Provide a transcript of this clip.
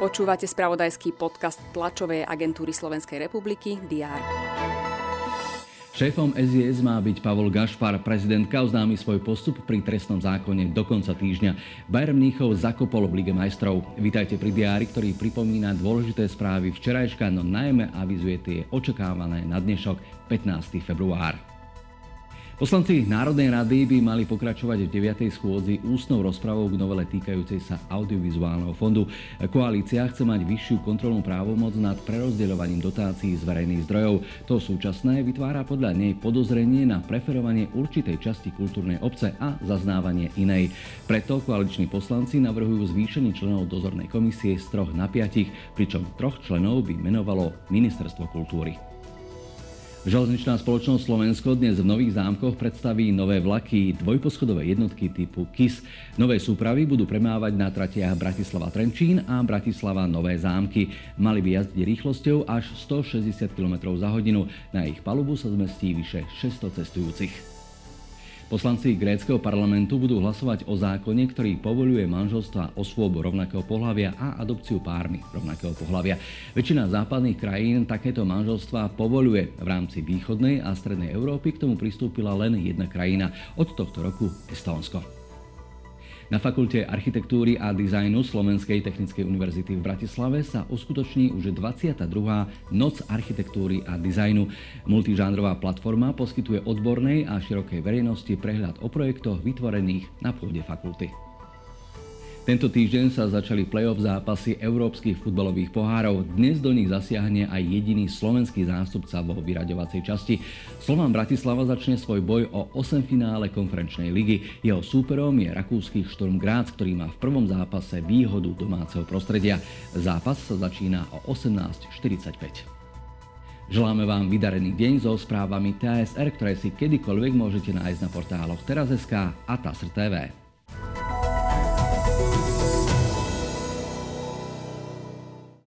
Počúvate spravodajský podcast tlačovej agentúry Slovenskej republiky DR. Šéfom SIS má byť Pavol Gašpar. Prezidentka oznámi svoj postup pri trestnom zákone do konca týždňa. Bayern Mníchov zakopol v Lige majstrov. Vítajte pri diári, ktorý pripomína dôležité správy včerajška, no najmä avizuje tie očakávané na dnešok 15. február. Poslanci Národnej rady by mali pokračovať v 9. schôdzi ústnou rozpravou k novele týkajúcej sa audiovizuálneho fondu. Koalícia chce mať vyššiu kontrolnú právomoc nad prerozdeľovaním dotácií z verejných zdrojov. To súčasné vytvára podľa nej podozrenie na preferovanie určitej časti kultúrnej obce a zaznávanie inej. Preto koaliční poslanci navrhujú zvýšenie členov dozornej komisie z troch na piatich, pričom troch členov by menovalo Ministerstvo kultúry. Železničná spoločnosť Slovensko dnes v Nových zámkoch predstaví nové vlaky, dvojposchodové jednotky typu KIS. Nové súpravy budú premávať na tratiach Bratislava Trenčín a Bratislava Nové zámky. Mali by jazdiť rýchlosťou až 160 km za hodinu. Na ich palubu sa zmestí vyše 600 cestujúcich. Poslanci gréckého parlamentu budú hlasovať o zákone, ktorý povoluje manželstva osôb rovnakého pohľavia a adopciu pármi rovnakého pohľavia. Väčšina západných krajín takéto manželstva povoluje. V rámci východnej a strednej Európy k tomu pristúpila len jedna krajina, od tohto roku Estónsko. Na Fakulte architektúry a dizajnu Slovenskej technickej univerzity v Bratislave sa uskutoční už 22. Noc architektúry a dizajnu. Multižánrová platforma poskytuje odbornej a širokej verejnosti prehľad o projektoch vytvorených na pôde fakulty. Tento týždeň sa začali play-off zápasy európskych futbalových pohárov. Dnes do nich zasiahne aj jediný slovenský zástupca vo vyraďovacej časti. Slovan Bratislava začne svoj boj o 8 finále konferenčnej ligy. Jeho súperom je rakúsky Šturm Graz, ktorý má v prvom zápase výhodu domáceho prostredia. Zápas sa začína o 18.45. Želáme vám vydarený deň so správami TSR, ktoré si kedykoľvek môžete nájsť na portáloch Teraz.sk a TASR TV.